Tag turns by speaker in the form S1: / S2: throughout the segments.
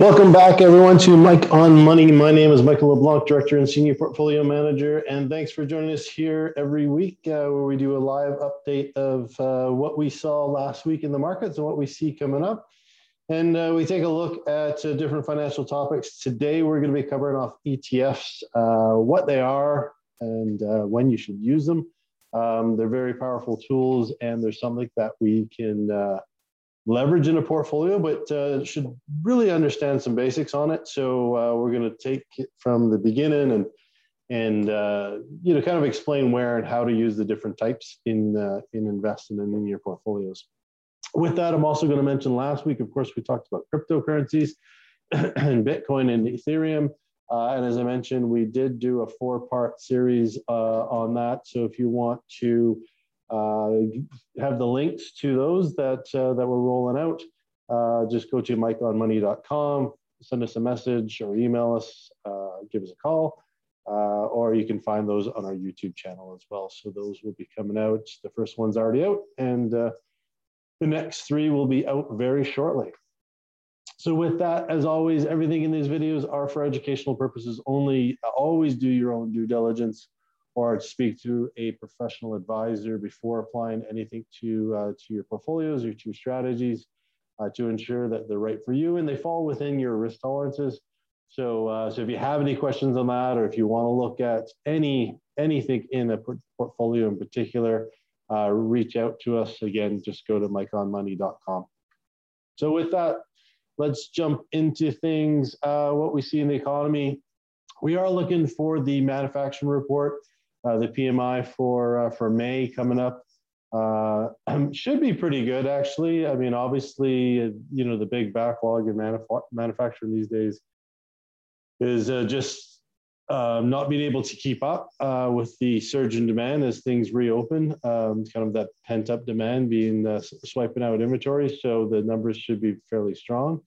S1: Welcome back, everyone, to Mike on Money. My name is Michael LeBlanc, Director and Senior Portfolio Manager, and thanks for joining us here every week uh, where we do a live update of uh, what we saw last week in the markets and what we see coming up. And uh, we take a look at uh, different financial topics. Today, we're going to be covering off ETFs, uh, what they are, and uh, when you should use them. Um, they're very powerful tools, and they're something that we can leverage in a portfolio, but uh, should really understand some basics on it. So uh, we're going to take it from the beginning and and uh, you know kind of explain where and how to use the different types in uh, in investing and in your portfolios. With that, I'm also going to mention last week, of course, we talked about cryptocurrencies and Bitcoin and Ethereum. Uh, and as I mentioned, we did do a four-part series uh, on that. So if you want to uh, have the links to those that uh, that we're rolling out. Uh, just go to mikeonmoney.com, send us a message or email us, give us a call. Uh, or you can find those on our YouTube channel as well. So those will be coming out. The first one's already out, and uh, the next three will be out very shortly. So with that, as always, everything in these videos are for educational purposes only. Always do your own due diligence or speak to a professional advisor before applying anything to, uh, to your portfolios or to your strategies uh, to ensure that they're right for you and they fall within your risk tolerances. So, uh, so if you have any questions on that, or if you want to look at any anything in a portfolio in particular, uh, reach out to us. Again, just go to mikeonmoney.com. So with that, let's jump into things. Uh, what we see in the economy, we are looking for the manufacturing report uh, the PMI for uh, for May coming up uh, should be pretty good, actually. I mean, obviously, you know, the big backlog in manuf- manufacturing these days is uh, just uh, not being able to keep up uh, with the surge in demand as things reopen. Um, kind of that pent up demand being swiping out inventory. So the numbers should be fairly strong.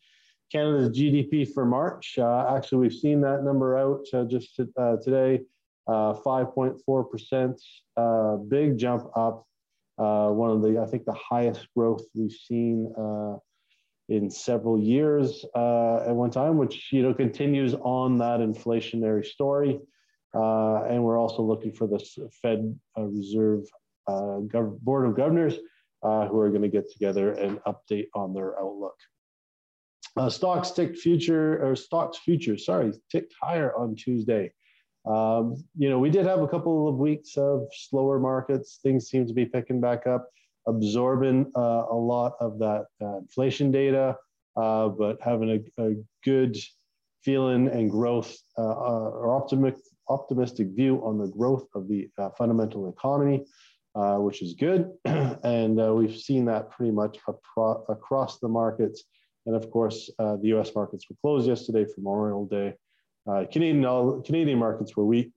S1: Canada's GDP for March, actually, we've seen that number out just today. 5.4%, uh, uh, big jump up. Uh, one of the, I think, the highest growth we've seen in several years uh, at one time, which you know continues on that inflationary story. Uh, and we're also looking for the Fed uh, Reserve Gov- Board of Governors who are going to get together and update on their outlook. Uh, stocks ticked future or stocks futures, sorry, ticked higher on Tuesday. Um, you know, we did have a couple of weeks of slower markets. Things seem to be picking back up, absorbing uh, a lot of that uh, inflation data, uh, but having a, a, good feeling and growth uh, uh, or optimistic, optimistic view on the growth of the uh, fundamental economy, which is good. and we've seen that pretty much apro- across the markets. And of course, the US markets were closed yesterday for Memorial Day. Canadian Canadian markets were weak,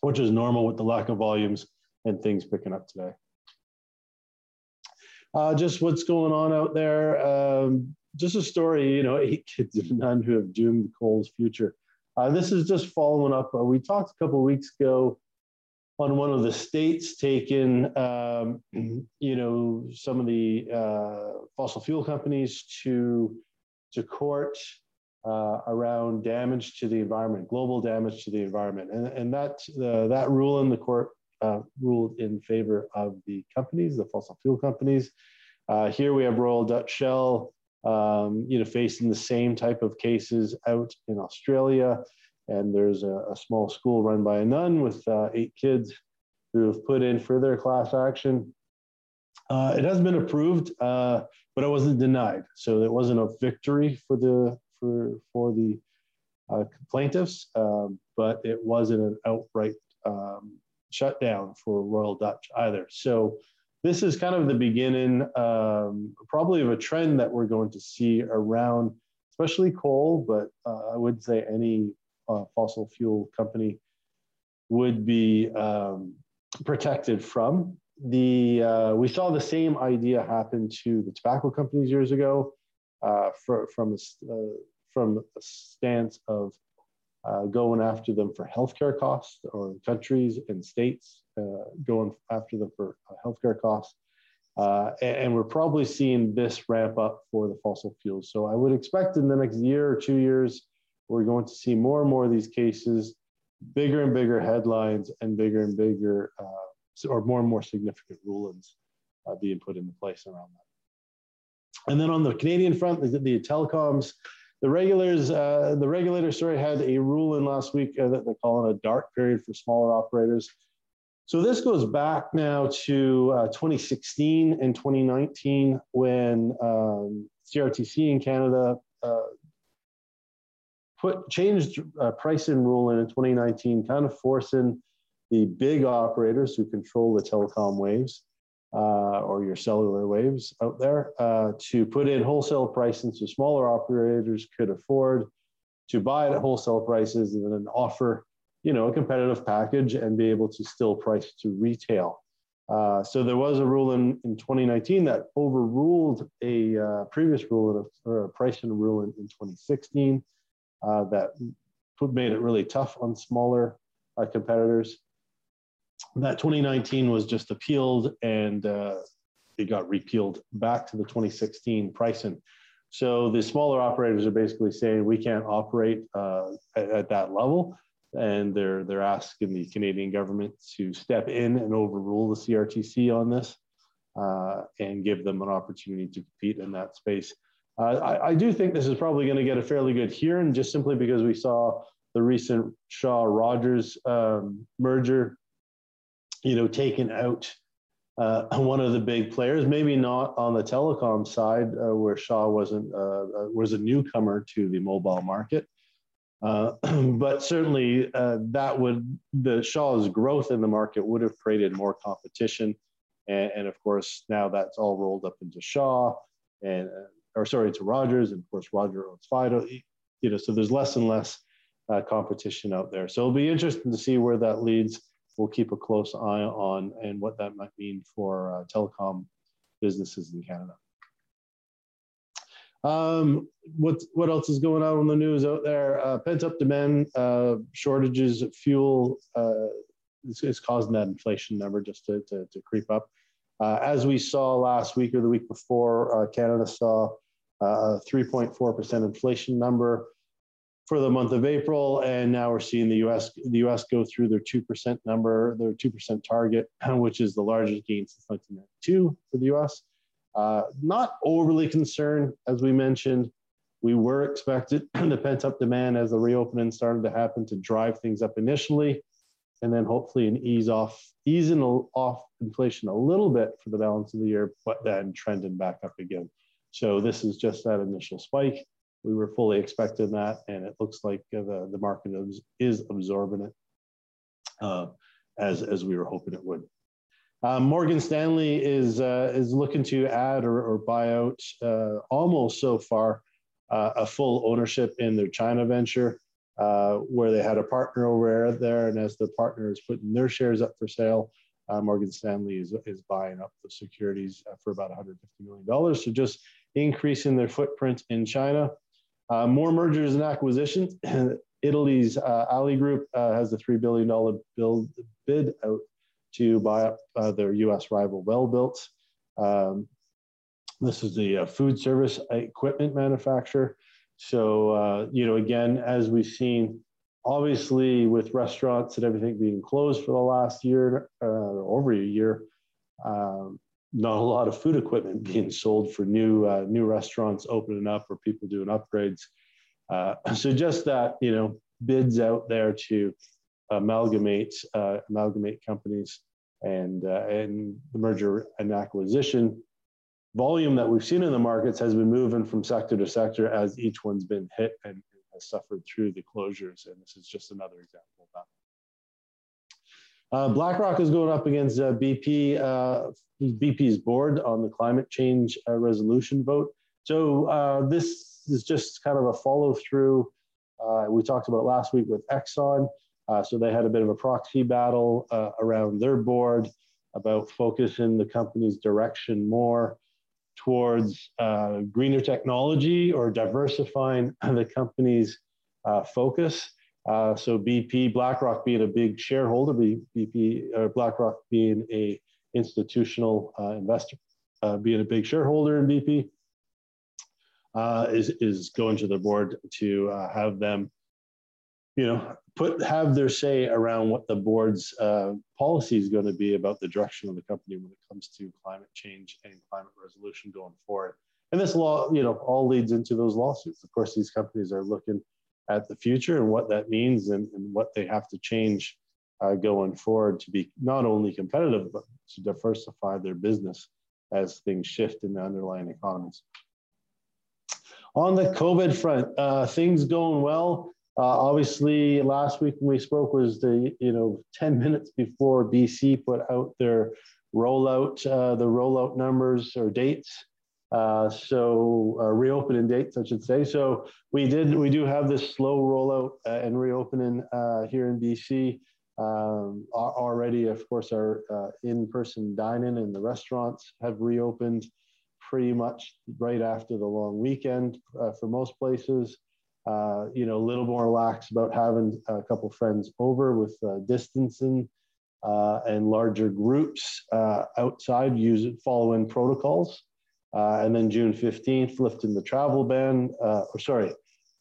S1: which is normal with the lack of volumes and things picking up today. Uh, just what's going on out there. Um, just a story, you know, eight kids and nun who have doomed coal's future. Uh, this is just following up. Uh, we talked a couple weeks ago on one of the states taking, um, you know, some of the uh, fossil fuel companies to to court uh, around damage to the environment, global damage to the environment. And, and that, uh, that rule in the court uh, ruled in favor of the companies, the fossil fuel companies. Uh, here we have Royal Dutch Shell, um, you know, facing the same type of cases out in Australia. And there's a, a small school run by a nun with uh, eight kids who have put in for their class action. Uh, it has been approved, but it wasn't denied. So it wasn't a victory for the for for the uh, plaintiffs, um, but it wasn't an outright um, shutdown for Royal Dutch either. So this is kind of the beginning, um, probably of a trend that we're going to see around, especially coal, but uh, I would say any uh, fossil fuel company would be um, protected from. The uh, we saw the same idea happen to the tobacco companies years ago uh, for, from a, uh, from a stance of uh, going after them for healthcare costs or countries and states uh, going after them for uh, healthcare costs. Uh, and, and, we're probably seeing this ramp up for the fossil fuels. So I would expect in the next year or two years, we're going to see more and more of these cases, bigger and bigger headlines, and bigger and bigger, uh, or more and more significant rulings uh, being put into place around that. And then on the Canadian front, the, the telecoms, the regulators, uh, the regulator, sorry, had a rule in last week uh, that they call it a dark period for smaller operators. So this goes back now to uh, 2016 and 2019 when um, CRTC in Canada uh, put changed uh, pricing ruling in 2019, kind of forcing the big operators who control the telecom waves uh, or your cellular waves out there uh, to put in wholesale pricing so smaller operators could afford to buy it at wholesale prices and then offer you know a competitive package and be able to still price to retail. Uh, so there was a rule in, in 2019 that overruled a uh, previous rule or a pricing rule in, in 2016 uh, that made it really tough on smaller uh, competitors that 2019 was just appealed and uh, it got repealed back to the 2016 pricing. So the smaller operators are basically saying we can't operate uh, at, at, that level, and they're they're asking the Canadian government to step in and overrule the CRTC on this, uh, and give them an opportunity to compete in that space. Uh, I, I, do think this is probably going to get a fairly good hearing, just simply because we saw the recent Shaw Rogers um, merger you know, taken out uh, one of the big players, maybe not on the telecom side, uh, where Shaw wasn't uh, uh was a newcomer to the mobile market. Uh, but certainly, uh, that would the Shaw's growth in the market would have created more competition, and, and of course now that's all rolled up into Shaw, and or sorry, to Rogers, and of course Roger owns Fido. You know, so there's less and less competition out there. So it'll be interesting to see where that leads we'll keep a close eye on and what that might mean for uh, telecom businesses in Canada. Um, what what else is going on in the news out there? Uh, pent up demand, uh, shortages of fuel uh, is, is, causing that inflation number just to, to, to creep up. Uh, as we saw last week or the week before, uh, Canada saw a 3.4% inflation number for the month of April, and now we're seeing the U.S. the U.S. go through their two percent number, their two percent target, which is the largest gain since 1992 for the U.S. Uh, not overly concerned, as we mentioned. We were expected the pent up demand as the reopening started to happen to drive things up initially, and then hopefully an ease off, easing off inflation a little bit for the balance of the year, but then trending back up again. So this is just that initial spike we were fully expecting that, and it looks like the, the market is, absorbing it uh, as, as we were hoping it would. Uh, Morgan Stanley is, uh, is looking to add or, or buy out uh, almost so far uh, a full ownership in their China venture, where they had a partner over there, and as the partner is putting their shares up for sale, Morgan Stanley is, is buying up the securities for about $150 million. So just increasing their footprint in China. Uh, more mergers and acquisitions. Italy's uh, Ali Group uh, has a $3 billion build, bid out to buy up uh, their US rival Welbilt. Um, this is the uh, food service equipment manufacturer. So, uh, you know, again, as we've seen, obviously with restaurants and everything being closed for the last year, over a year, um, not a lot of food equipment being sold for new uh, new restaurants opening up or people doing upgrades. Uh, so just that you know bids out there to amalgamate uh, amalgamate companies and uh, and the merger and acquisition volume that we've seen in the markets has been moving from sector to sector as each one's been hit and has suffered through the closures. And this is just another example of that. Uh, BlackRock is going up against uh, BP, uh, BP's board on the climate change uh, resolution vote. So uh, this is just kind of a follow through. Uh, we talked about last week with Exxon. so they had a bit of a proxy battle around their board about focusing the company's direction more towards greener technology or diversifying the company's focus. Uh, so BP, BlackRock being a big shareholder, BP, or BlackRock being a institutional uh, investor, uh, being a big shareholder in BP, uh, is is going to the board to have them, you know, put have their say around what the board's policy is going to be about the direction of the company when it comes to climate change and climate resolution going forward. And this law, you know, all leads into those lawsuits. Of course, these companies are looking at the future and what that means and, and what they have to change uh, going forward to be not only competitive, but to diversify their business as things shift in the underlying economies. On the COVID front, uh, things going well. Uh, obviously, last week when we spoke was the you know 10 minutes before BC put out their rollout, uh, the rollout numbers or dates. Uh, so uh, reopening dates, I should say. So we did, we do have this slow rollout uh, and reopening uh, here in BC. Um, already, of course, our uh, in-person dining and the restaurants have reopened pretty much right after the long weekend uh, for most places. you know, a little more lax about having a couple friends over with distancing and larger groups outside, use following protocols. Uh, and then June 15th, lifting the travel ban, uh, or sorry,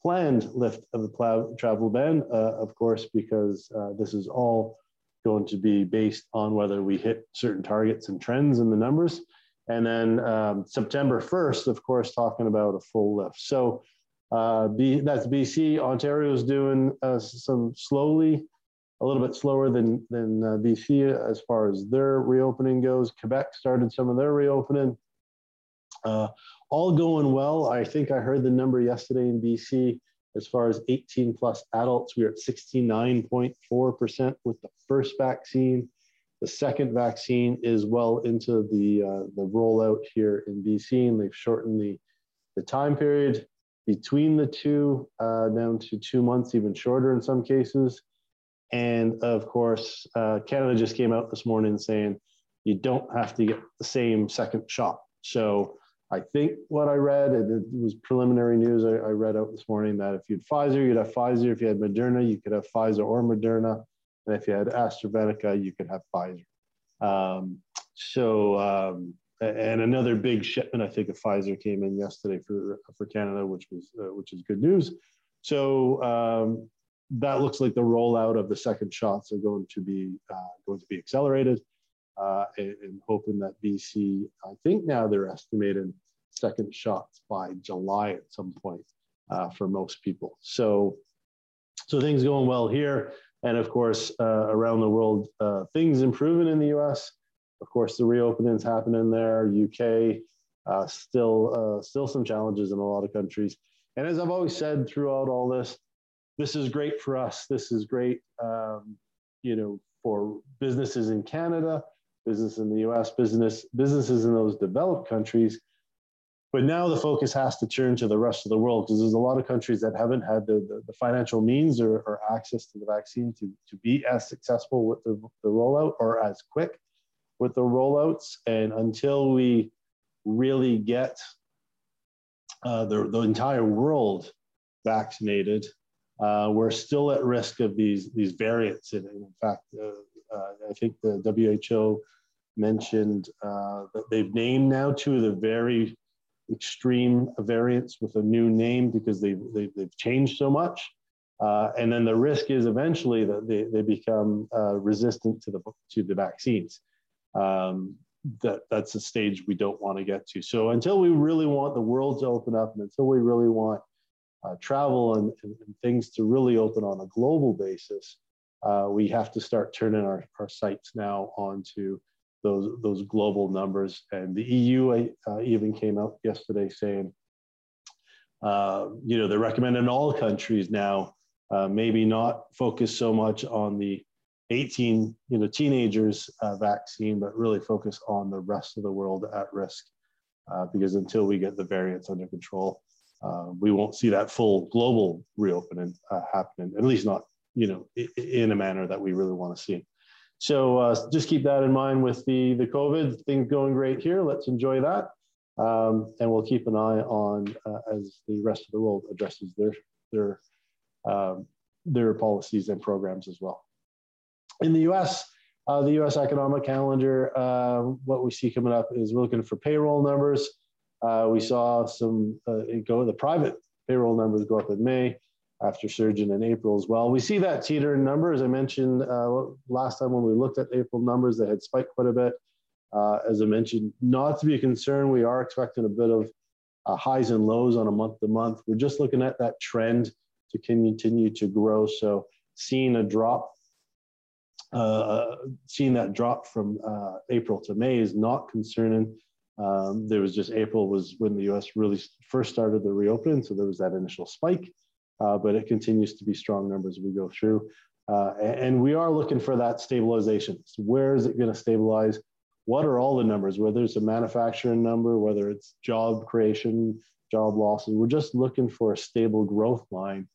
S1: planned lift of the travel ban, uh, of course, because uh, this is all going to be based on whether we hit certain targets and trends in the numbers. And then um, September 1st, of course, talking about a full lift. So uh, B, that's BC. Ontario is doing uh, some slowly, a little bit slower than, than BC as far as their reopening goes. Quebec started some of their reopening. Uh, all going well. I think I heard the number yesterday in BC as far as 18 plus adults. We are at 69.4% with the first vaccine. The second vaccine is well into the, uh, the rollout here in BC, and they've shortened the, the time period between the two uh, down to two months, even shorter in some cases. And of course, uh, Canada just came out this morning saying you don't have to get the same second shot. So I think what I read, and it was preliminary news I, I, read out this morning that if you had Pfizer, you'd have Pfizer. If you had Moderna, you could have Pfizer or Moderna. And if you had AstraZeneca, you could have Pfizer. Um, so, um, and another big shipment, I think, of Pfizer came in yesterday for, for Canada, which was uh, which is good news. So um, that looks like the rollout of the second shots are going to be uh, going to be accelerated uh, and, and, hoping that BC, I think now they're estimating second shots by July at some point uh, for most people. So, so things going well here. And of course, uh, around the world, uh, things improving in the US. Of course, the reopenings happening there, UK, uh, still, uh, still some challenges in a lot of countries. And as I've always said throughout all this, this is great for us. This is great, um, you know, for businesses in Canada business in the US, business businesses in those developed countries. But now the focus has to turn to the rest of the world because there's a lot of countries that haven't had the, the, the financial means or, or, access to the vaccine to, to be as successful with the, the rollout or as quick with the rollouts. And until we really get uh, the, the entire world vaccinated, uh, we're still at risk of these, these variants. And in fact, uh, uh I think the WHO mentioned uh, that they've named now two of the very extreme variants with a new name because they've, they've, they've changed so much. Uh, and then the risk is eventually that they, they become uh, resistant to the, to the vaccines. Um, that, that's a stage we don't want to get to. So until we really want the world to open up and until we really want uh, travel and, and, and, things to really open on a global basis, uh, we have to start turning our, our sights now onto those those global numbers. And the EU uh, even came out yesterday saying, uh, you know, they're recommending all countries now uh, maybe not focus so much on the 18, you know, teenagers uh, vaccine, but really focus on the rest of the world at risk. Uh, because until we get the variants under control, uh, we won't see that full global reopening happening, at least not, you know, in a manner that we really want to see. So uh, just keep that in mind with the, the COVID things going great here. Let's enjoy that. Um, and we'll keep an eye on uh, as the rest of the world addresses their their um, their policies and programs as well. In the U.S., uh, the U.S. economic calendar, uh, what we see coming up is we're looking for payroll numbers. Uh, we saw some uh, go the private payroll numbers go up in May after surging in April as well. We see that teeter number, as I mentioned uh, last time when we looked at April numbers, they had spiked quite a bit. Uh, as I mentioned, not to be a concern. We are expecting a bit of uh, highs and lows on a month to month. We're just looking at that trend to continue to grow. So seeing a drop, uh, seeing that drop from uh, April to May is not concerning. Um, there was just April was when the U.S. really first started the reopening, so there was that initial spike, uh, but it continues to be strong numbers we go through. Uh, and we are looking for that stabilization. So where is it going to stabilize? what are all the numbers, whether it's a manufacturing number, whether it's job creation, job losses. We're just looking for a stable growth line,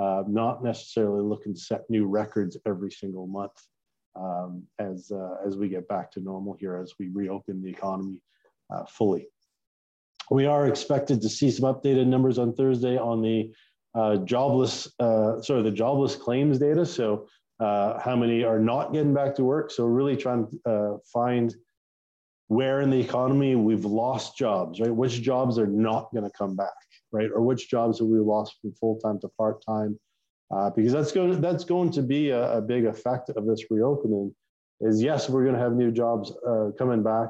S1: uh, not necessarily looking to set new records every single month um, as, uh, as we get back to normal here, as we reopen the economy uh, fully. We are expected to see some updated numbers on Thursday on the uh, jobless, uh, sorry, the jobless claims data. So uh, how many are not getting back to work. So really trying to find where in the economy we've lost jobs, right? Which jobs are not going to come back, right? Or which jobs have we lost from full time to part time? Uh, because that's going to, that's going to be a, a, big effect of this reopening. Is yes, we're going to have new jobs uh, coming back,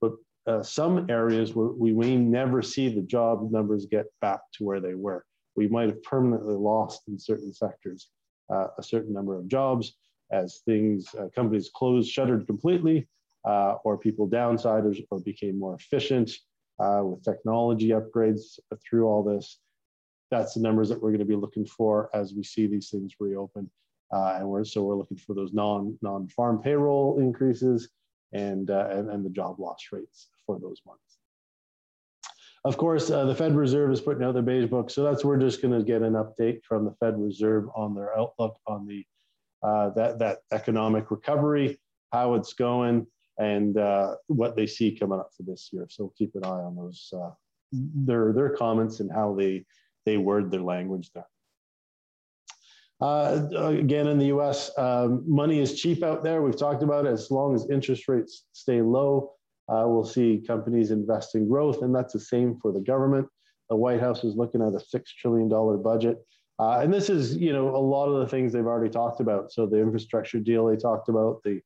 S1: but uh, some areas where we may never see the job numbers get back to where they were. We might have permanently lost in certain sectors uh, a certain number of jobs as things uh, companies closed, shuttered completely, uh, or people downsized or became more efficient uh, with technology upgrades through all this. That's the numbers that we're going to be looking for as we see these things reopen. Uh, and we're so we're looking for those non non farm payroll increases and, uh, and and the job loss rates for those months. Of course, uh, the Fed Reserve is putting out their beige book, so that's we're just going to get an update from the Fed Reserve on their outlook on the uh, that that economic recovery, how it's going, and uh, what they see coming up for this year. So keep an eye on those uh, their their comments and how they they word their language there. Uh, again, in the U.S., um, money is cheap out there. We've talked about it. As long as interest rates stay low, uh, we'll see companies invest in growth, and that's the same for the government. The White House is looking at a six trillion dollar budget. Uh, and this is, you know, a lot of the things they've already talked about. So the infrastructure deal they talked about, the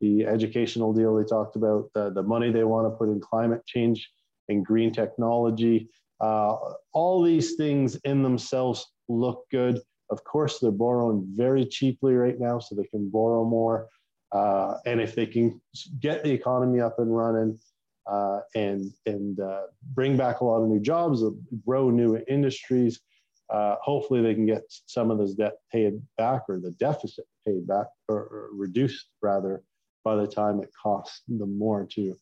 S1: the educational deal they talked about, the, the money they want to put in climate change and green technology. Uh, all these things in themselves look good. Of course, they're borrowing very cheaply right now, so they can borrow more. Uh, and if they can get the economy up and running uh, and and uh, bring back a lot of new jobs, grow new industries, uh, hopefully they can get some of this debt paid back or the deficit paid back or, or reduced rather by the time it costs them more to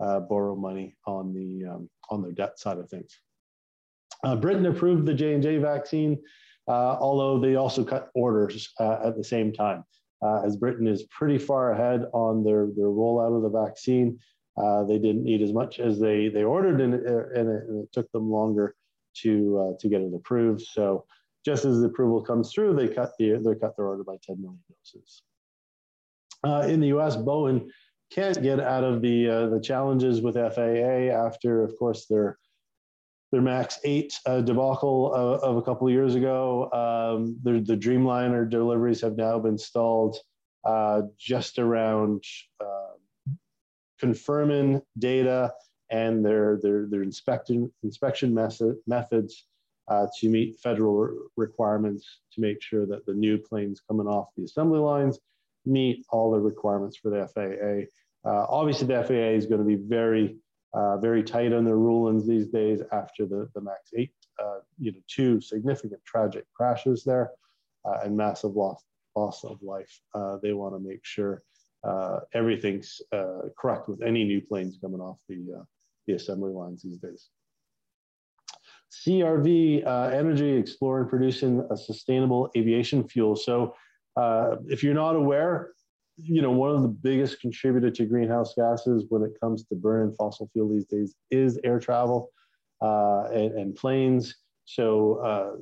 S1: uh, borrow money on the um, on their debt side of things. Uh, Britain approved the J and J vaccine, uh, although they also cut orders uh, at the same time, uh, as Britain is pretty far ahead on their their rollout of the vaccine. Uh, they didn't need as much as they they ordered, and it, and it, and it took them longer to to get it approved. So just as the approval comes through, they cut the they cut their order by 10 million doses uh, in the U.S., Boeing can't get out of the uh, the challenges with FAA after, of course, their their Max 8 uh, debacle of, of, a couple of years ago. Um, the, the Dreamliner deliveries have now been stalled uh, just around uh, confirming data and their their their inspection inspection method, methods uh, to meet federal requirements to make sure that the new planes coming off the assembly lines meet all the requirements for the FAA. Uh, obviously, the FAA is going to be very, uh, very tight on their rulings these days after the, the MAX 8, uh, you know, two significant tragic crashes there uh, and massive loss, loss of life. Uh, they want to make sure uh, everything's correct with any new planes coming off the, the assembly lines these days. CRV Energy exploring producing a sustainable aviation fuel. So uh, if you're not aware, you know, one of the biggest contributor to greenhouse gases when it comes to burning fossil fuel these days is air travel uh, and, and, planes. So uh,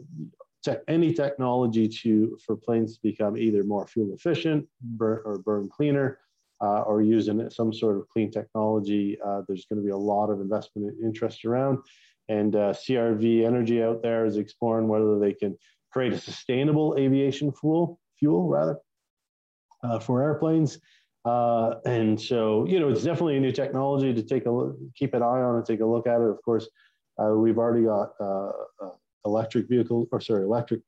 S1: te- any technology to for planes to become either more fuel efficient burn, or burn cleaner uh, or using some sort of clean technology, uh, there's going to be a lot of investment and interest around. And uh, CRV Energy out there is exploring whether they can create a sustainable aviation fuel, fuel rather, uh, for airplanes. Uh, and so, you know, it's definitely a new technology to take a look, keep an eye on and take a look at it. Of course, uh, we've already got uh, uh, electric vehicles, or sorry, electric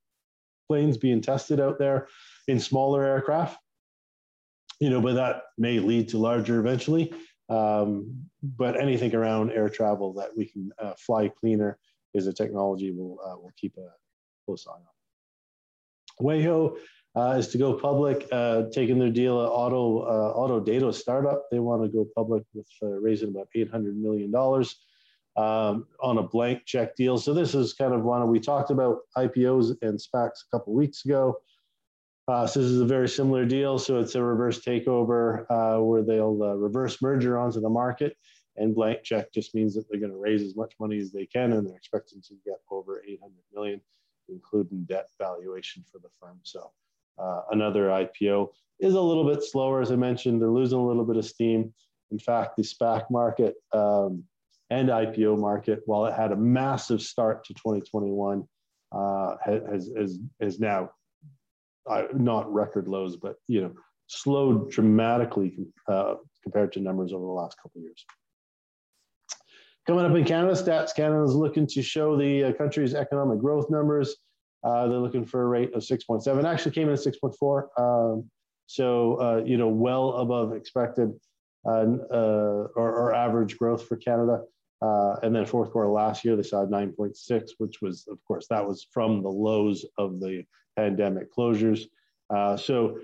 S1: planes being tested out there in smaller aircraft. You know, but that may lead to larger eventually. Um, but anything around air travel that we can uh, fly cleaner is a technology we'll, we'll keep a close eye on. Wayho uh, is to go public, uh, taking their deal at Auto uh, Auto Data startup. They want to go public with uh, raising about eight hundred million dollars um, on a blank check deal. So this is kind of one we talked about IPOs and SPACs a couple weeks ago. Uh, so this is a very similar deal. So it's a reverse takeover uh, where they'll reverse merger onto the market. And blank check just means that they're going to raise as much money as they can, and they're expecting to get over 800 million, including debt valuation for the firm. So uh, another IPO is a little bit slower, as I mentioned. They're losing a little bit of steam. In fact, the SPAC market um, and IPO market, while it had a massive start to 2021, uh, has, has, has now uh, not record lows, but you know slowed dramatically uh, compared to numbers over the last couple of years. Coming up in Canada, Stats Canada is looking to show the uh, country's economic growth numbers. Uh, they're looking for a rate of 6.7. Actually came in at 6.4. Um, so, uh, you know, well above expected uh, uh, or, or, average growth for Canada. Uh, and then fourth quarter last year, they saw 9.6, which was, of course, that was from the lows of the pandemic closures. so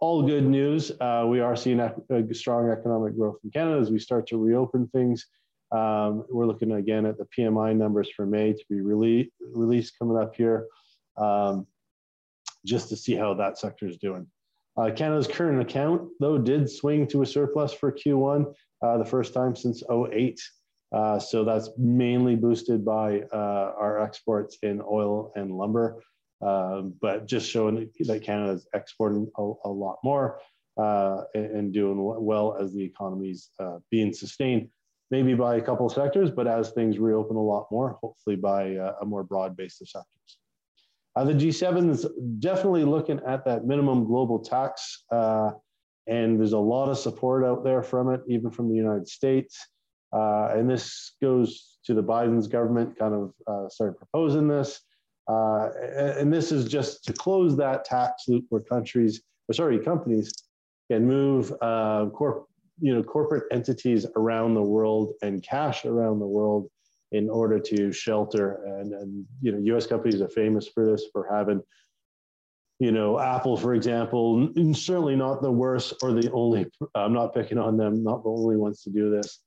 S1: all good news. we are seeing a, a strong economic growth in Canada as we start to reopen things. Um, we're looking again at the PMI numbers for May to be rele- released coming up here um, just to see how that sector is doing. Uh, Canada's current account, though, did swing to a surplus for Q1, uh, the first time since 08. Uh, so that's mainly boosted by uh, our exports in oil and lumber, um, but just showing that Canada is exporting a, a lot more uh, and, and, doing well as the economy's uh, being sustained, maybe by a couple of sectors, but as things reopen a lot more, hopefully by a more broad base of sectors. Uh, the G7 is definitely looking at that minimum global tax, uh, and there's a lot of support out there from it, even from the United States. Uh, and this goes to the Biden's government, kind of uh, started proposing this. Uh, and this is just to close that tax loop where countries, or sorry, companies can move uh, corp, you know, corporate entities around the world and cash around the world in order to shelter. And, and you know, U.S. companies are famous for this, for having, you know, Apple, for example, certainly not the worst or the only. I'm not picking on them, not the only ones to do this.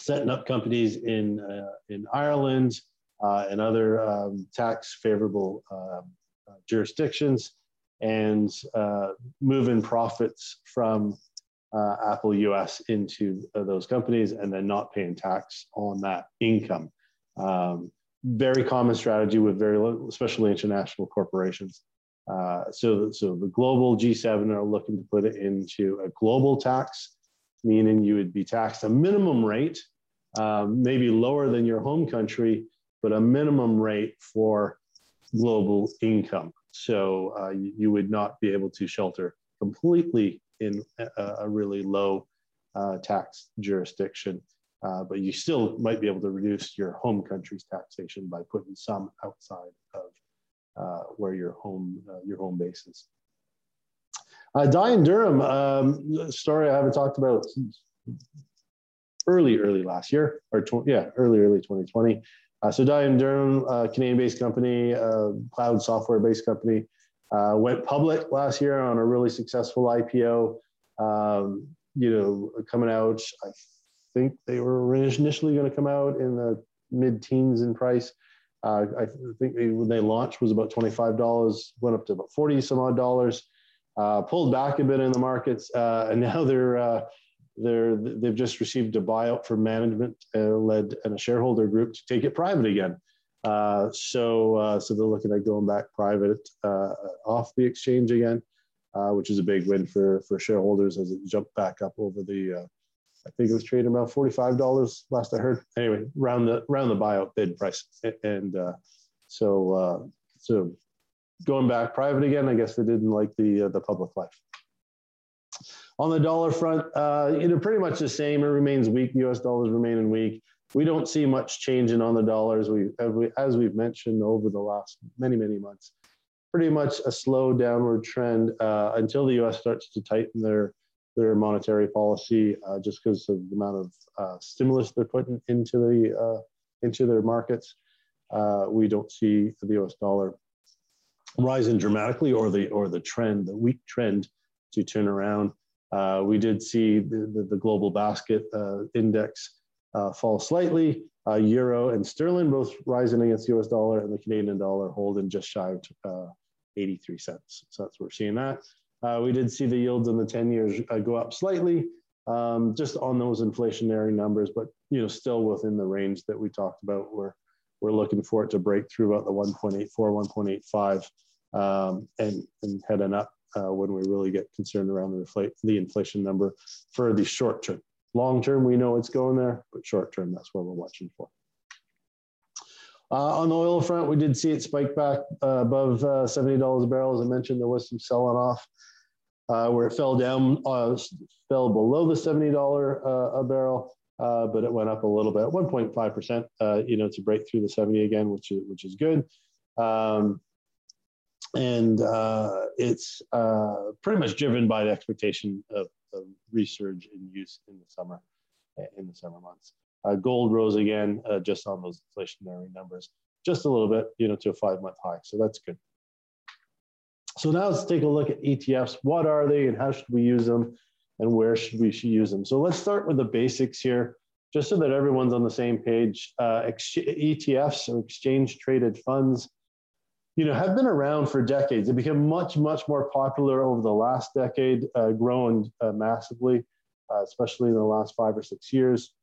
S1: Setting up companies in uh, in Ireland uh, and other um, tax favorable uh, jurisdictions, and uh, moving profits from uh, Apple US into uh, those companies and then not paying tax on that income. Um, very common strategy with very, especially international corporations. Uh, so, so the global G7 are looking to put it into a global tax, meaning you would be taxed a minimum rate, um, maybe lower than your home country, but a minimum rate for global income. So uh, you, you would not be able to shelter completely in a, really low uh, tax jurisdiction. Uh, but you still might be able to reduce your home country's taxation by putting some outside of uh, where your home uh, your home base is. Uh, Dye Durham um, story I haven't talked about early early last year or yeah early early 2020. Uh, so Dye and Durham, Canadian-based company, cloud software-based company, uh, went public last year on a really successful IPO. Um, you know, coming out, I think they were initially going to come out in the mid-teens in price. Uh, I think they, when they launched was about $25, went up to about 40 some odd dollars. uh, pulled back a bit in the markets, uh, and now they're uh, they're they've just received a buyout from management uh, led and a shareholder group to take it private again. Uh, so uh, so they're looking at going back private off the exchange again, which is a big win for for shareholders as it jumped back up over the. I think it was trading about forty-five dollars last I heard. Anyway, round the round the buyout bid price, and so so going back private again. I guess they didn't like the uh, the public life. On the dollar front, uh, you know, pretty much the same. It remains weak. U.S. dollars remaining weak. We don't see much changing on the dollars. We, as we've mentioned over the last many many months, pretty much a slow downward trend uh, until the U.S. starts to tighten their their monetary policy, uh, just because of the amount of uh, stimulus they're putting into the uh, into their markets. Uh, we don't see the U.S. dollar rising dramatically or the or the trend, the weak trend to turn around. Uh, we did see the, the, the global basket index uh, fall slightly. Uh, euro and sterling both rising against the US dollar and the Canadian dollar holding just shy of uh, 83 cents. So that's what we're seeing that. Uh, we did see the yields in the 10 years go up slightly um, just on those inflationary numbers, but you know still within the range that we talked about where we're looking for it to break through about the 1.84, 1.85 um, and, and heading up uh, when we really get concerned around the, the inflation number for the short term. Long term, we know it's going there, but short term, that's what we're watching for. Uh, on the oil front, we did see it spike back uh, above uh, $70 a barrel. As I mentioned, there was some selling off uh, where it fell down, uh, fell below the $70 uh, a barrel, but it went up a little bit, 1.5%, you know, to break through the 70 again, which is, which is good. Um, and it's pretty much driven by the expectation of, of resurge in use in the summer, in the summer months. Uh, gold rose again uh, just on those inflationary numbers, just a little bit, you know, to a five-month high. So that's good. So now let's take a look at ETFs. What are they, and how should we use them, and where should we use them? So let's start with the basics here, just so that everyone's on the same page. Uh, ETFs or exchange-traded funds you know, have been around for decades. They became much, much more popular over the last decade, uh, grown uh, massively, uh, especially in the last five or six years.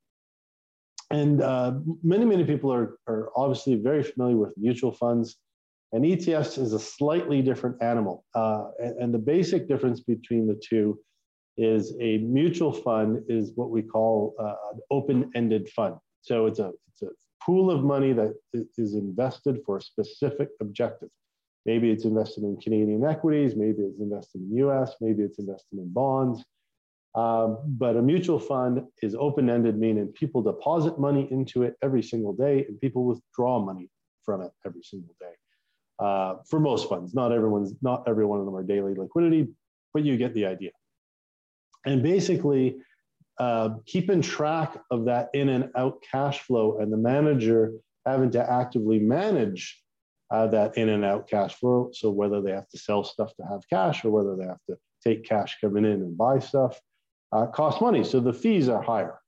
S1: And uh, many, many people are, are obviously very familiar with mutual funds. And ETFs is a slightly different animal. Uh, and, and the basic difference between the two is a mutual fund is what we call uh, an open-ended fund. So it's a pool of money that is invested for a specific objective. Maybe it's invested in Canadian equities, maybe it's invested in US, maybe it's invested in bonds. Um, but a mutual fund is open ended, meaning people deposit money into it every single day and people withdraw money from it every single day. Uh, for most funds, not everyone's, not every one of them are daily liquidity, but you get the idea. And basically, uh, keeping track of that in and out cash flow and the manager having to actively manage uh, that in and out cash flow. So whether they have to sell stuff to have cash or whether they have to take cash coming in and buy stuff, uh, costs money. So the fees are higher.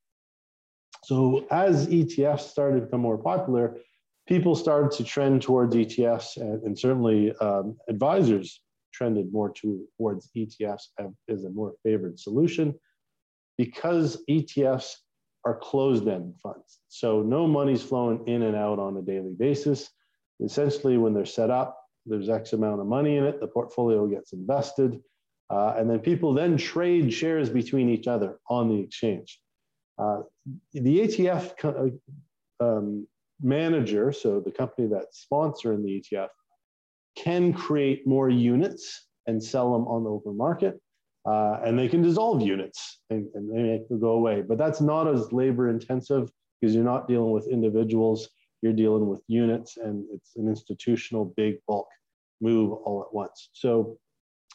S1: So as ETFs started to become more popular, people started to trend towards ETFs, and, and certainly um, advisors trended more to, towards ETFs as a more favored solution because ETFs are closed end funds. So no money's flowing in and out on a daily basis. Essentially, when they're set up, there's X amount of money in it, the portfolio gets invested, uh, and then people then trade shares between each other on the exchange. Uh, the ETF uh, um, manager, so the company that's sponsoring the ETF, can create more units and sell them on the open market uh, and they can dissolve units and, and they make them go away. But that's not as labor intensive because you're not dealing with individuals, you're dealing with units, and it's an institutional big bulk move all at once. So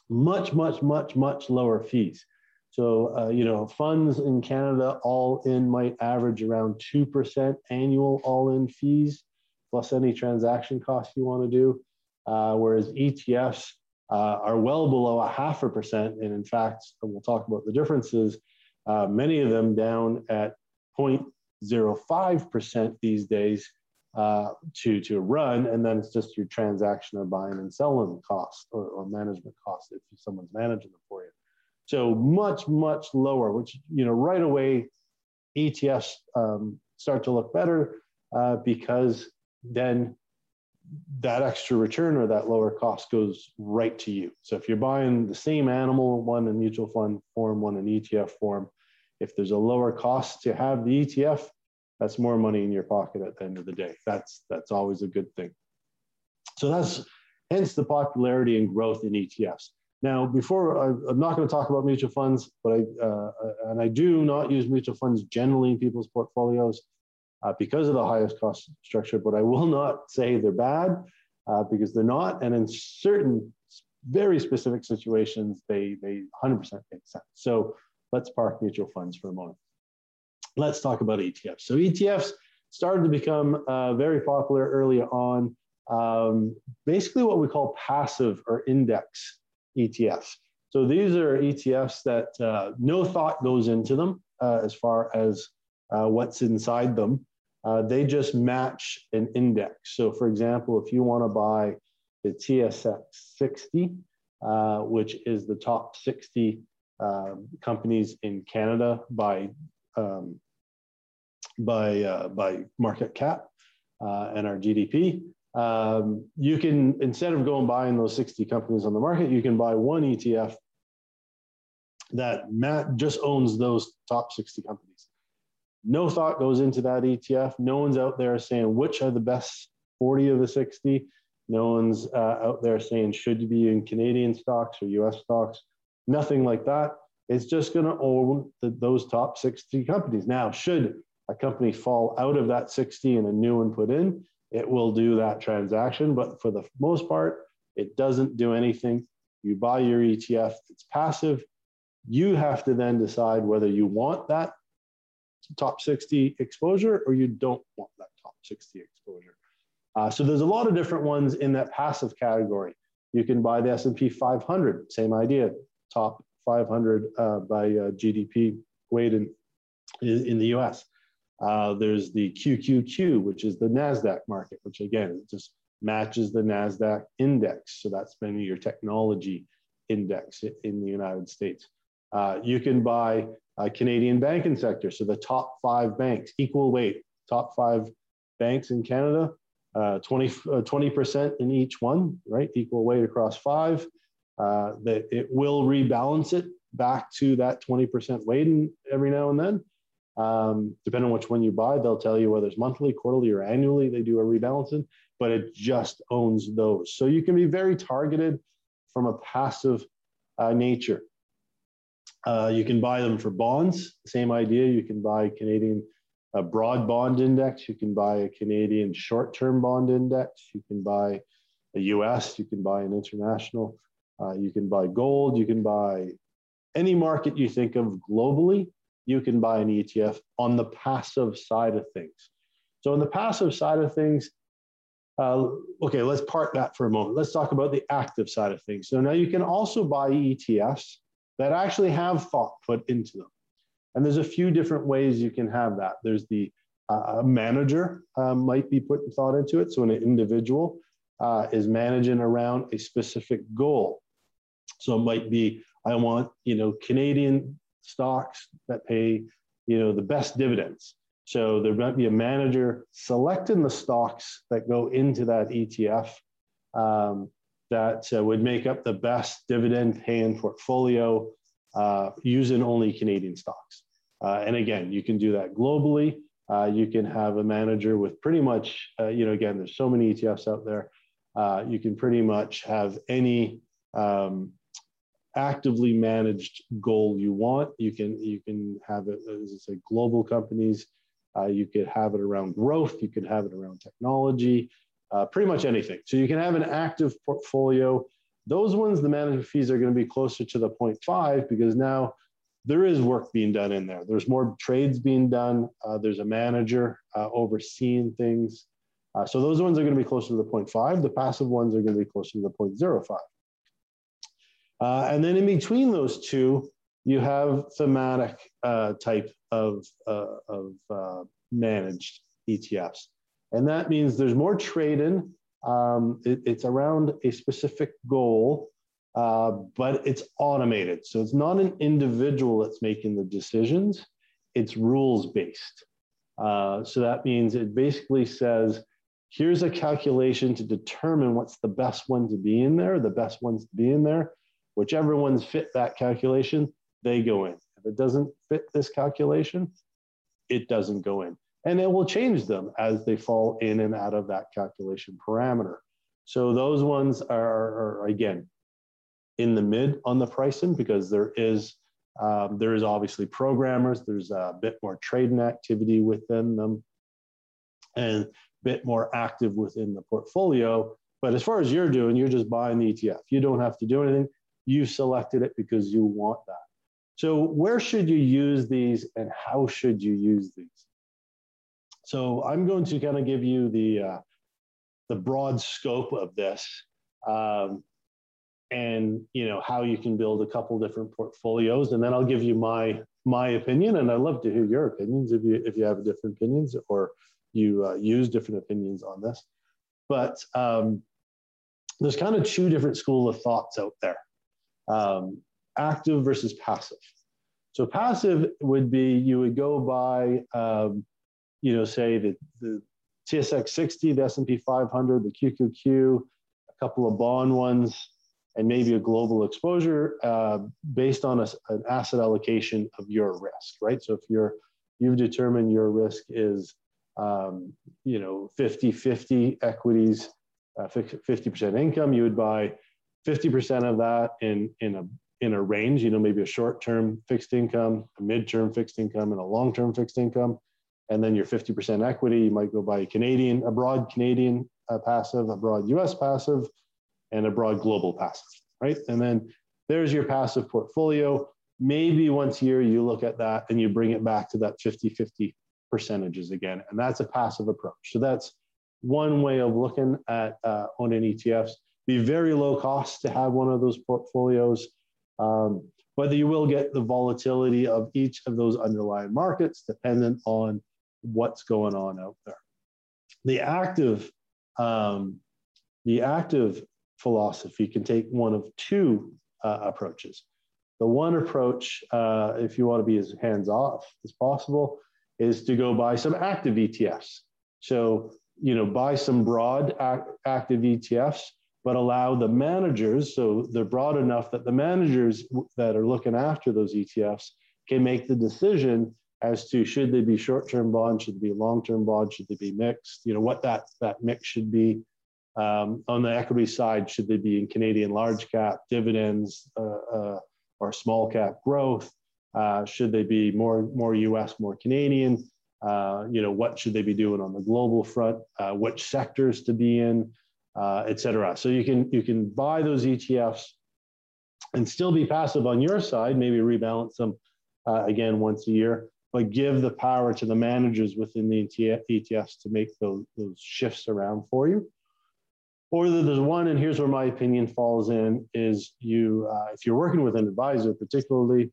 S1: much, much, much, much lower fees. So, uh, you know, funds in Canada all in might average around 2% annual all in fees, plus any transaction costs you want to do. Uh, whereas ETFs, uh, are well below a half a percent. And in fact, we'll talk about the differences, uh, many of them down at 0.05% these days, uh, to to run, and then it's just your transaction or buying and selling cost or, or management cost if someone's managing them for you. So much much lower, which you know right away ETFs um, start to look better uh, because then that extra return or that lower cost goes right to you. So if you're buying the same animal, one in mutual fund form, one in ETF form, if there's a lower cost to have the ETF, that's more money in your pocket at the end of the day. That's that's always a good thing. So that's hence the popularity and growth in ETFs. Now, before I, am not going to talk about mutual funds, but I uh, and I do not use mutual funds generally in people's portfolios uh, because of the highest cost structure. But I will not say they're bad uh, because they're not, and in certain very specific situations, they they 100% make sense. So let's park mutual funds for a moment let's talk about ETFs. So ETFs started to become uh, very popular early on. Um, basically, what we call passive or index ETFs. So these are ETFs that uh, no thought goes into them uh, as far as uh, what's inside them. Uh, they just match an index. So, for example, if you want to buy the TSX 60, uh, which is the top 60 um, companies in Canada by um, by uh, by market cap uh, and our GDP. Um, you can instead of going buying those 60 companies on the market, you can buy one ETF that Matt just owns those top 60 companies. No thought goes into that ETF. No one's out there saying which are the best 40 of the 60. No one's uh, out there saying should you be in Canadian stocks or US stocks. Nothing like that. It's just going to own the, those top 60 companies. Now, should a company fall out of that 60 and a new one put in, it will do that transaction. But for the most part, it doesn't do anything. You buy your ETF, it's passive. You have to then decide whether you want that top 60 exposure or you don't want that top 60 exposure. Uh, so there's a lot of different ones in that passive category. You can buy the S&P 500, same idea, top 500 uh, by uh, GDP weight in, in the US. Uh, there's the QQQ, which is the NASDAQ market, which again just matches the NASDAQ index. So that's been your technology index in the United States. Uh, you can buy a Canadian banking sector. So the top five banks, equal weight, top five banks in Canada, uh, 20, uh, 20% in each one, right? Equal weight across five. Uh, that it will rebalance it back to that 20% weighting every now and then. Um, depending on which one you buy, they'll tell you whether it's monthly, quarterly, or annually. They do a rebalancing, but it just owns those. So you can be very targeted from a passive uh, nature. Uh, you can buy them for bonds. Same idea. You can buy Canadian a broad bond index. You can buy a Canadian short-term bond index. You can buy a U.S. You can buy an international. Uh, you can buy gold. You can buy any market you think of globally you can buy an ETF on the passive side of things. So, on the passive side of things, uh, okay, let's park that for a moment. Let's talk about the active side of things. So, now you can also buy ETFs that actually have thought put into them. And there's a few different ways you can have that. There's the uh, manager uh, might be putting thought into it. So, an individual uh, is managing around a specific goal. So, it might be I want, you know, Canadian stocks that pay, you know, the best dividends. So there might be a manager selecting the stocks that go into that ETF um, that uh, would make up the best dividend paying portfolio uh, using only Canadian stocks. Uh, and again, you can do that globally. Uh, you can have a manager with pretty much, uh, you know, again, there's so many ETFs out there. Uh, you can pretty much have any um, actively managed goal you want. You can you can have it as I say global companies. You could have it around growth. You could have it around technology. Uh, pretty much anything. So you can have an active portfolio. Those ones, the management fees are going to be closer to the 0.5 because now there is work being done in there. There's more trades being done. Uh, there's a manager uh, overseeing things. Uh, so those ones are going to be closer to the 0.5. The passive ones are going to be closer to the 0.05. Uh, and then in between those two, you have thematic uh, type of, of managed ETFs. And that means there's more trading. Um, it, it's around a specific goal, uh, but it's automated. So it's not an individual that's making the decisions, it's rules based. Uh, so that means it basically says, here's a calculation to determine what's the best one to be in there, the best ones to be in there. Whichever ones fit that calculation, they go in. If it doesn't fit this calculation, it doesn't go in. And it will change them as they fall in and out of that calculation parameter. So those ones are, are again, in the mid on the pricing because there is um, there is obviously programmers. There's a bit more trading activity within them, and a bit more active within the portfolio. But as far as you're doing, you're just buying the ETF. You don't have to do anything. You selected it because you want that. So where should you use these and how should you use these? So I'm going to kind of give you the, uh, the broad scope of this um, and you know how you can build a couple different portfolios and then I'll give you my my opinion and I'd love to hear your opinions if you if you have different opinions or you uh, use different opinions on this. But um, there's kind of two different school of thoughts out there. Um, active versus passive. So passive would be you would go by, um, you know, say the, the TSX 60, the S&P 500, the QQQ, a couple of bond ones, and maybe a global exposure uh, based on a, an asset allocation of your risk, right? So if you're you've determined your risk is, um, you know, 50-50 equities, uh, 50% income, you would buy 50% of that in in a in a range, you know, maybe a short term fixed income, a mid term fixed income, and a long term fixed income. And then your 50% equity, you might go buy a Canadian, a broad Canadian uh, passive, a broad US passive, and a broad global passive, right? And then there's your passive portfolio. Maybe once a year you look at that and you bring it back to that 50 50 percentages again. And that's a passive approach. So that's one way of looking at uh, owning ETFs. Be very low cost to have one of those portfolios. Um, but you will get the volatility of each of those underlying markets dependent on what's going on out there. The active, um, the active philosophy can take one of two uh, approaches. The one approach, uh, if you want to be as hands off as possible, is to go buy some active ETFs. So, you know, buy some broad act- active ETFs but allow the managers, so they're broad enough that the managers that are looking after those ETFs can make the decision as to should they be short-term bonds, should they be long-term bonds, should they be mixed, you know, what that, that mix should be. Um, on the equity side, should they be in Canadian large cap dividends uh, uh, or small cap growth? Uh, should they be more, more US, more Canadian? Uh, you know, what should they be doing on the global front? Uh, which sectors to be in? uh, et cetera. So you can you can buy those ETFs and still be passive on your side, maybe rebalance them again once a year, but give the power to the managers within the ETFs to make those, those shifts around for you. Or there's one, and here's where my opinion falls in: is you uh, if you're working with an advisor, particularly,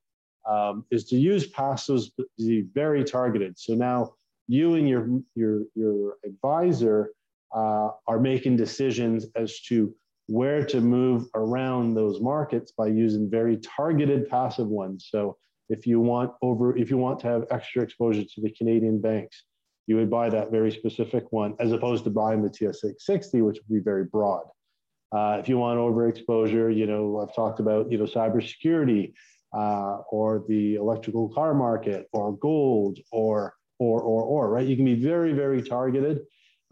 S1: um, is to use passives be very targeted. So now you and your your your advisor uh, are making decisions as to where to move around those markets by using very targeted passive ones. So if you want over, if you want to have extra exposure to the Canadian banks, you would buy that very specific one as opposed to buying the TSX 60, which would be very broad. Uh, if you want overexposure, you know, I've talked about, you know, cybersecurity uh, or the electrical car market or gold or, or, or, or, right? You can be very, very targeted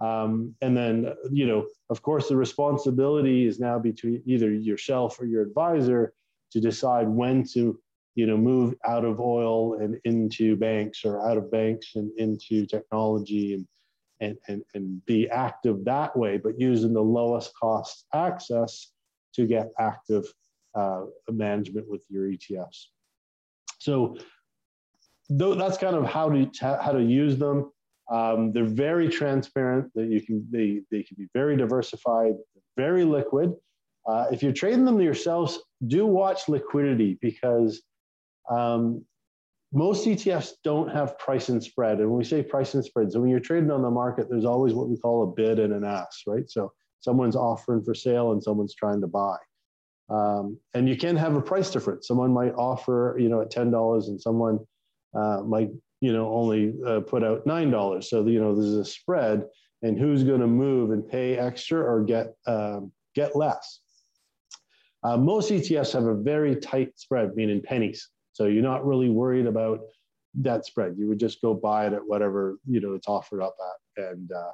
S1: um, and then, you know, of course, the responsibility is now between either yourself or your advisor to decide when to, you know, move out of oil and into banks or out of banks and into technology and, and, and, and be active that way, but using the lowest cost access to get active uh, management with your ETFs. So that's kind of how to, how to use them. Um, they're very transparent. That you can they they can be very diversified, very liquid. Uh, if you're trading them yourselves, do watch liquidity because um, most ETFs don't have price and spread. And when we say price and spread, so when you're trading on the market, there's always what we call a bid and an ask, right? So someone's offering for sale and someone's trying to buy. Um, and you can have a price difference. Someone might offer, you know, at ten dollars, and someone uh, might, you know, only uh, put out nine dollars. So you know, there's a spread, and who's going to move and pay extra or get um, get less. Uh, most ETFs have a very tight spread, meaning pennies. So you're not really worried about that spread. You would just go buy it at whatever you know it's offered up at, and uh,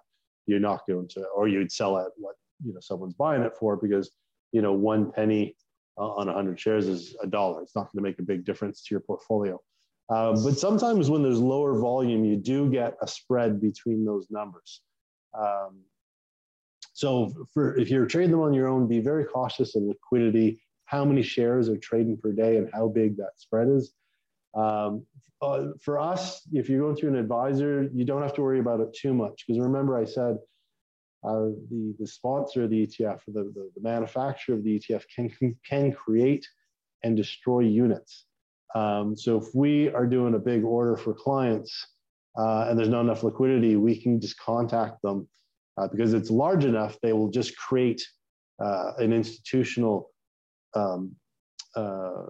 S1: you're not going to, or you'd sell at what you know someone's buying it for because you know one penny uh, on 100 shares is a dollar. It's not going to make a big difference to your portfolio. Uh, but sometimes when there's lower volume, you do get a spread between those numbers. Um, so for if you're trading them on your own, be very cautious in liquidity how many shares are trading per day and how big that spread is. Um, uh, for us, if you're going through an advisor, you don't have to worry about it too much because remember I said uh, the, the sponsor of the ETF, the, the, the, manufacturer of the ETF can, can create and destroy units. Um, so if we are doing a big order for clients uh, and there's not enough liquidity, we can just contact them uh, because it's large enough, they will just create uh, an institutional um, uh,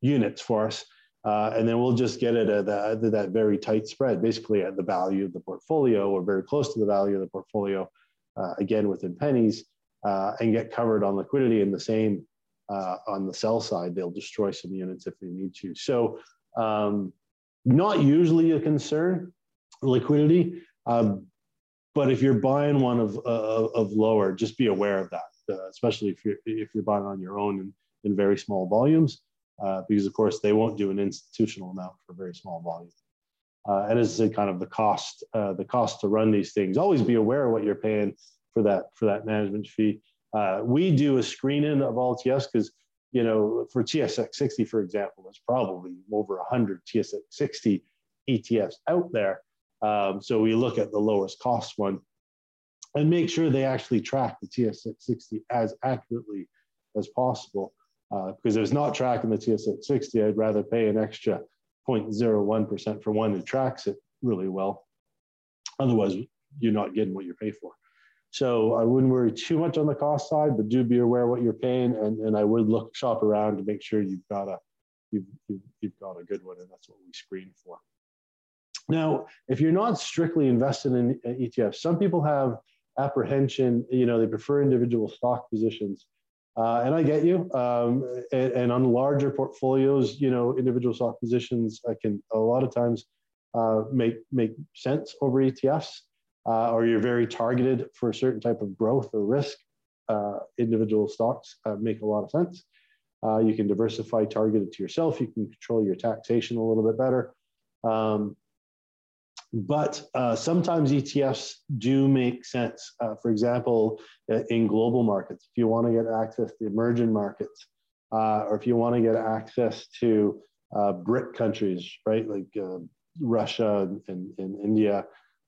S1: units for us. Uh, and then we'll just get it at that, that very tight spread, basically at the value of the portfolio or very close to the value of the portfolio, uh, again within pennies, uh, and get covered on liquidity. And the same uh, on the sell side, they'll destroy some units if they need to. So, um, not usually a concern, liquidity. Um, but if you're buying one of, uh, of lower, just be aware of that uh, especially if you're if you're buying on your own in, in very small volumes, uh, because of course they won't do an institutional amount for very small volumes. Uh, and as I said, kind of the cost uh, the cost to run these things. Always be aware of what you're paying for that for that management fee. Uh, we do a screening of all TS because you know for TSX 60, for example, there's probably over 100 TSX 60 ETFs out there. Um, so we look at the lowest cost one and make sure they actually track the TSX 60 as accurately as possible. Uh, because if it's not tracking the TSX 60, I'd rather pay an extra 0.01% for one that tracks it really well. Otherwise, you're not getting what you pay for. So I wouldn't worry too much on the cost side, but do be aware what you're paying, and, and I would look shop around to make sure you've got a you've, you've, you've got a good one, and that's what we screen for. Now, if you're not strictly invested in ETFs, some people have apprehension. You know, they prefer individual stock positions. Uh, and I get you. Um, and, and, on larger portfolios, you know, individual stock positions I can a lot of times uh, make make sense over ETFs, uh, or you're very targeted for a certain type of growth or risk. Uh, individual stocks uh, make a lot of sense. Uh, you can diversify targeted to yourself. You can control your taxation a little bit better. Um, but uh, sometimes ETFs do make sense. Uh, for example, uh, in global markets, if you want to get access to emerging markets, uh, or if you want to get access to uh, BRIC countries, right, like uh, Russia and, and India,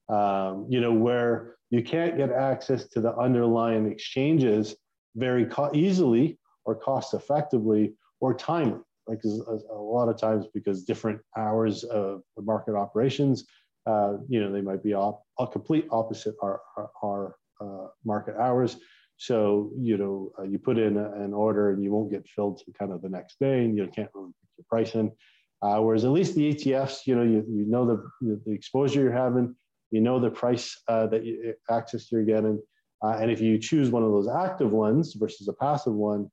S1: um, you know, where you can't get access to the underlying exchanges very co- easily or cost effectively or timely. Like a, a lot of times, because different hours of market operations uh, you know, they might be op- a complete opposite our, our, our uh, market hours. So, you know, uh, you put in a, an order and you won't get filled to kind of the next day and you can't really put your price in. Uh, whereas at least the ETFs, you know, you, you know the, the exposure you're having, you know the price uh, that you, access you're getting. Uh, and if you choose one of those active ones versus a passive one,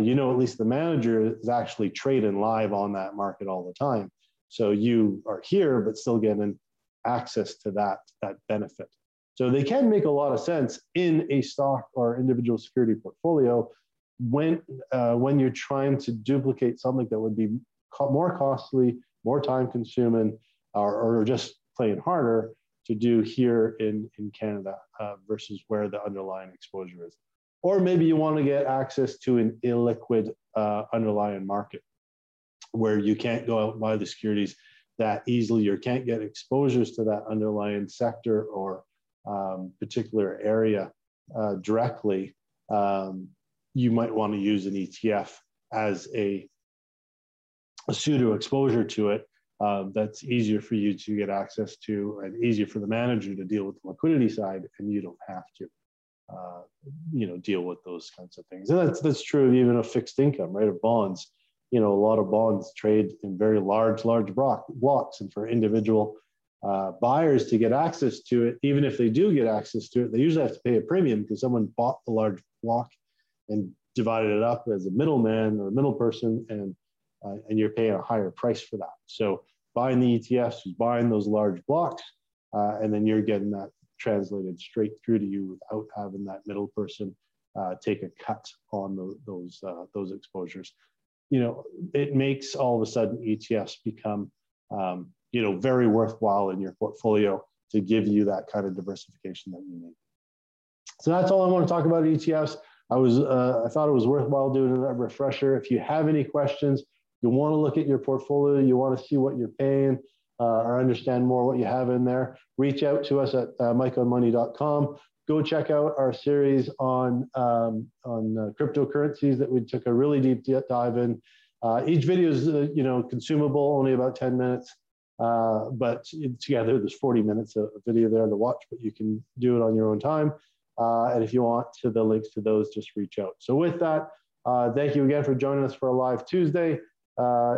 S1: you know at least the manager is actually trading live on that market all the time. So you are here, but still getting access to that, that benefit. So they can make a lot of sense in a stock or individual security portfolio when, uh, when you're trying to duplicate something that would be co- more costly, more time consuming, or, or just playing harder to do here in, in Canada uh, versus where the underlying exposure is. Or maybe you want to get access to an illiquid uh, underlying market where you can't go out and buy the securities that easily or can't get exposures to that underlying sector or um, particular area uh, directly, um, you might want to use an ETF as a, a pseudo exposure to it uh, that's easier for you to get access to and easier for the manager to deal with the liquidity side, and you don't have to. Uh, you know, deal with those kinds of things, and that's that's true of even of fixed income, right? Of bonds, you know, a lot of bonds trade in very large, large block, blocks, and for individual uh, buyers to get access to it, even if they do get access to it, they usually have to pay a premium because someone bought the large block and divided it up as a middleman or a middle person, and uh, and you're paying a higher price for that. So buying the ETFs is buying those large blocks, uh, and then you're getting that translated straight through to you without having that middle person uh, take a cut on the, those uh, those exposures. You know, it makes all of a sudden ETFs become um, you know very worthwhile in your portfolio to give you that kind of diversification that you need. So that's all I want to talk about ETFs. I was uh, I thought it was worthwhile doing a refresher. If you have any questions, you want to look at your portfolio, you want to see what you're paying uh, or understand more what you have in there, reach out to us at uh, mikeonmoney.com. Go check out our series on um, on uh, cryptocurrencies that we took a really deep dive in. Uh, each video is uh, you know consumable, only about 10 minutes. Uh, but together, there's 40 minutes of video there to watch, but you can do it on your own time. Uh, and if you want to the links to those, just reach out. So with that, uh, thank you again for joining us for a live Tuesday.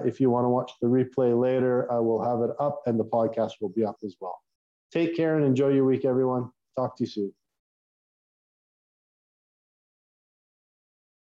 S1: If you want to watch the replay later, I will have it up and the podcast will be up as well. Take care and enjoy your week, everyone. Talk to you soon.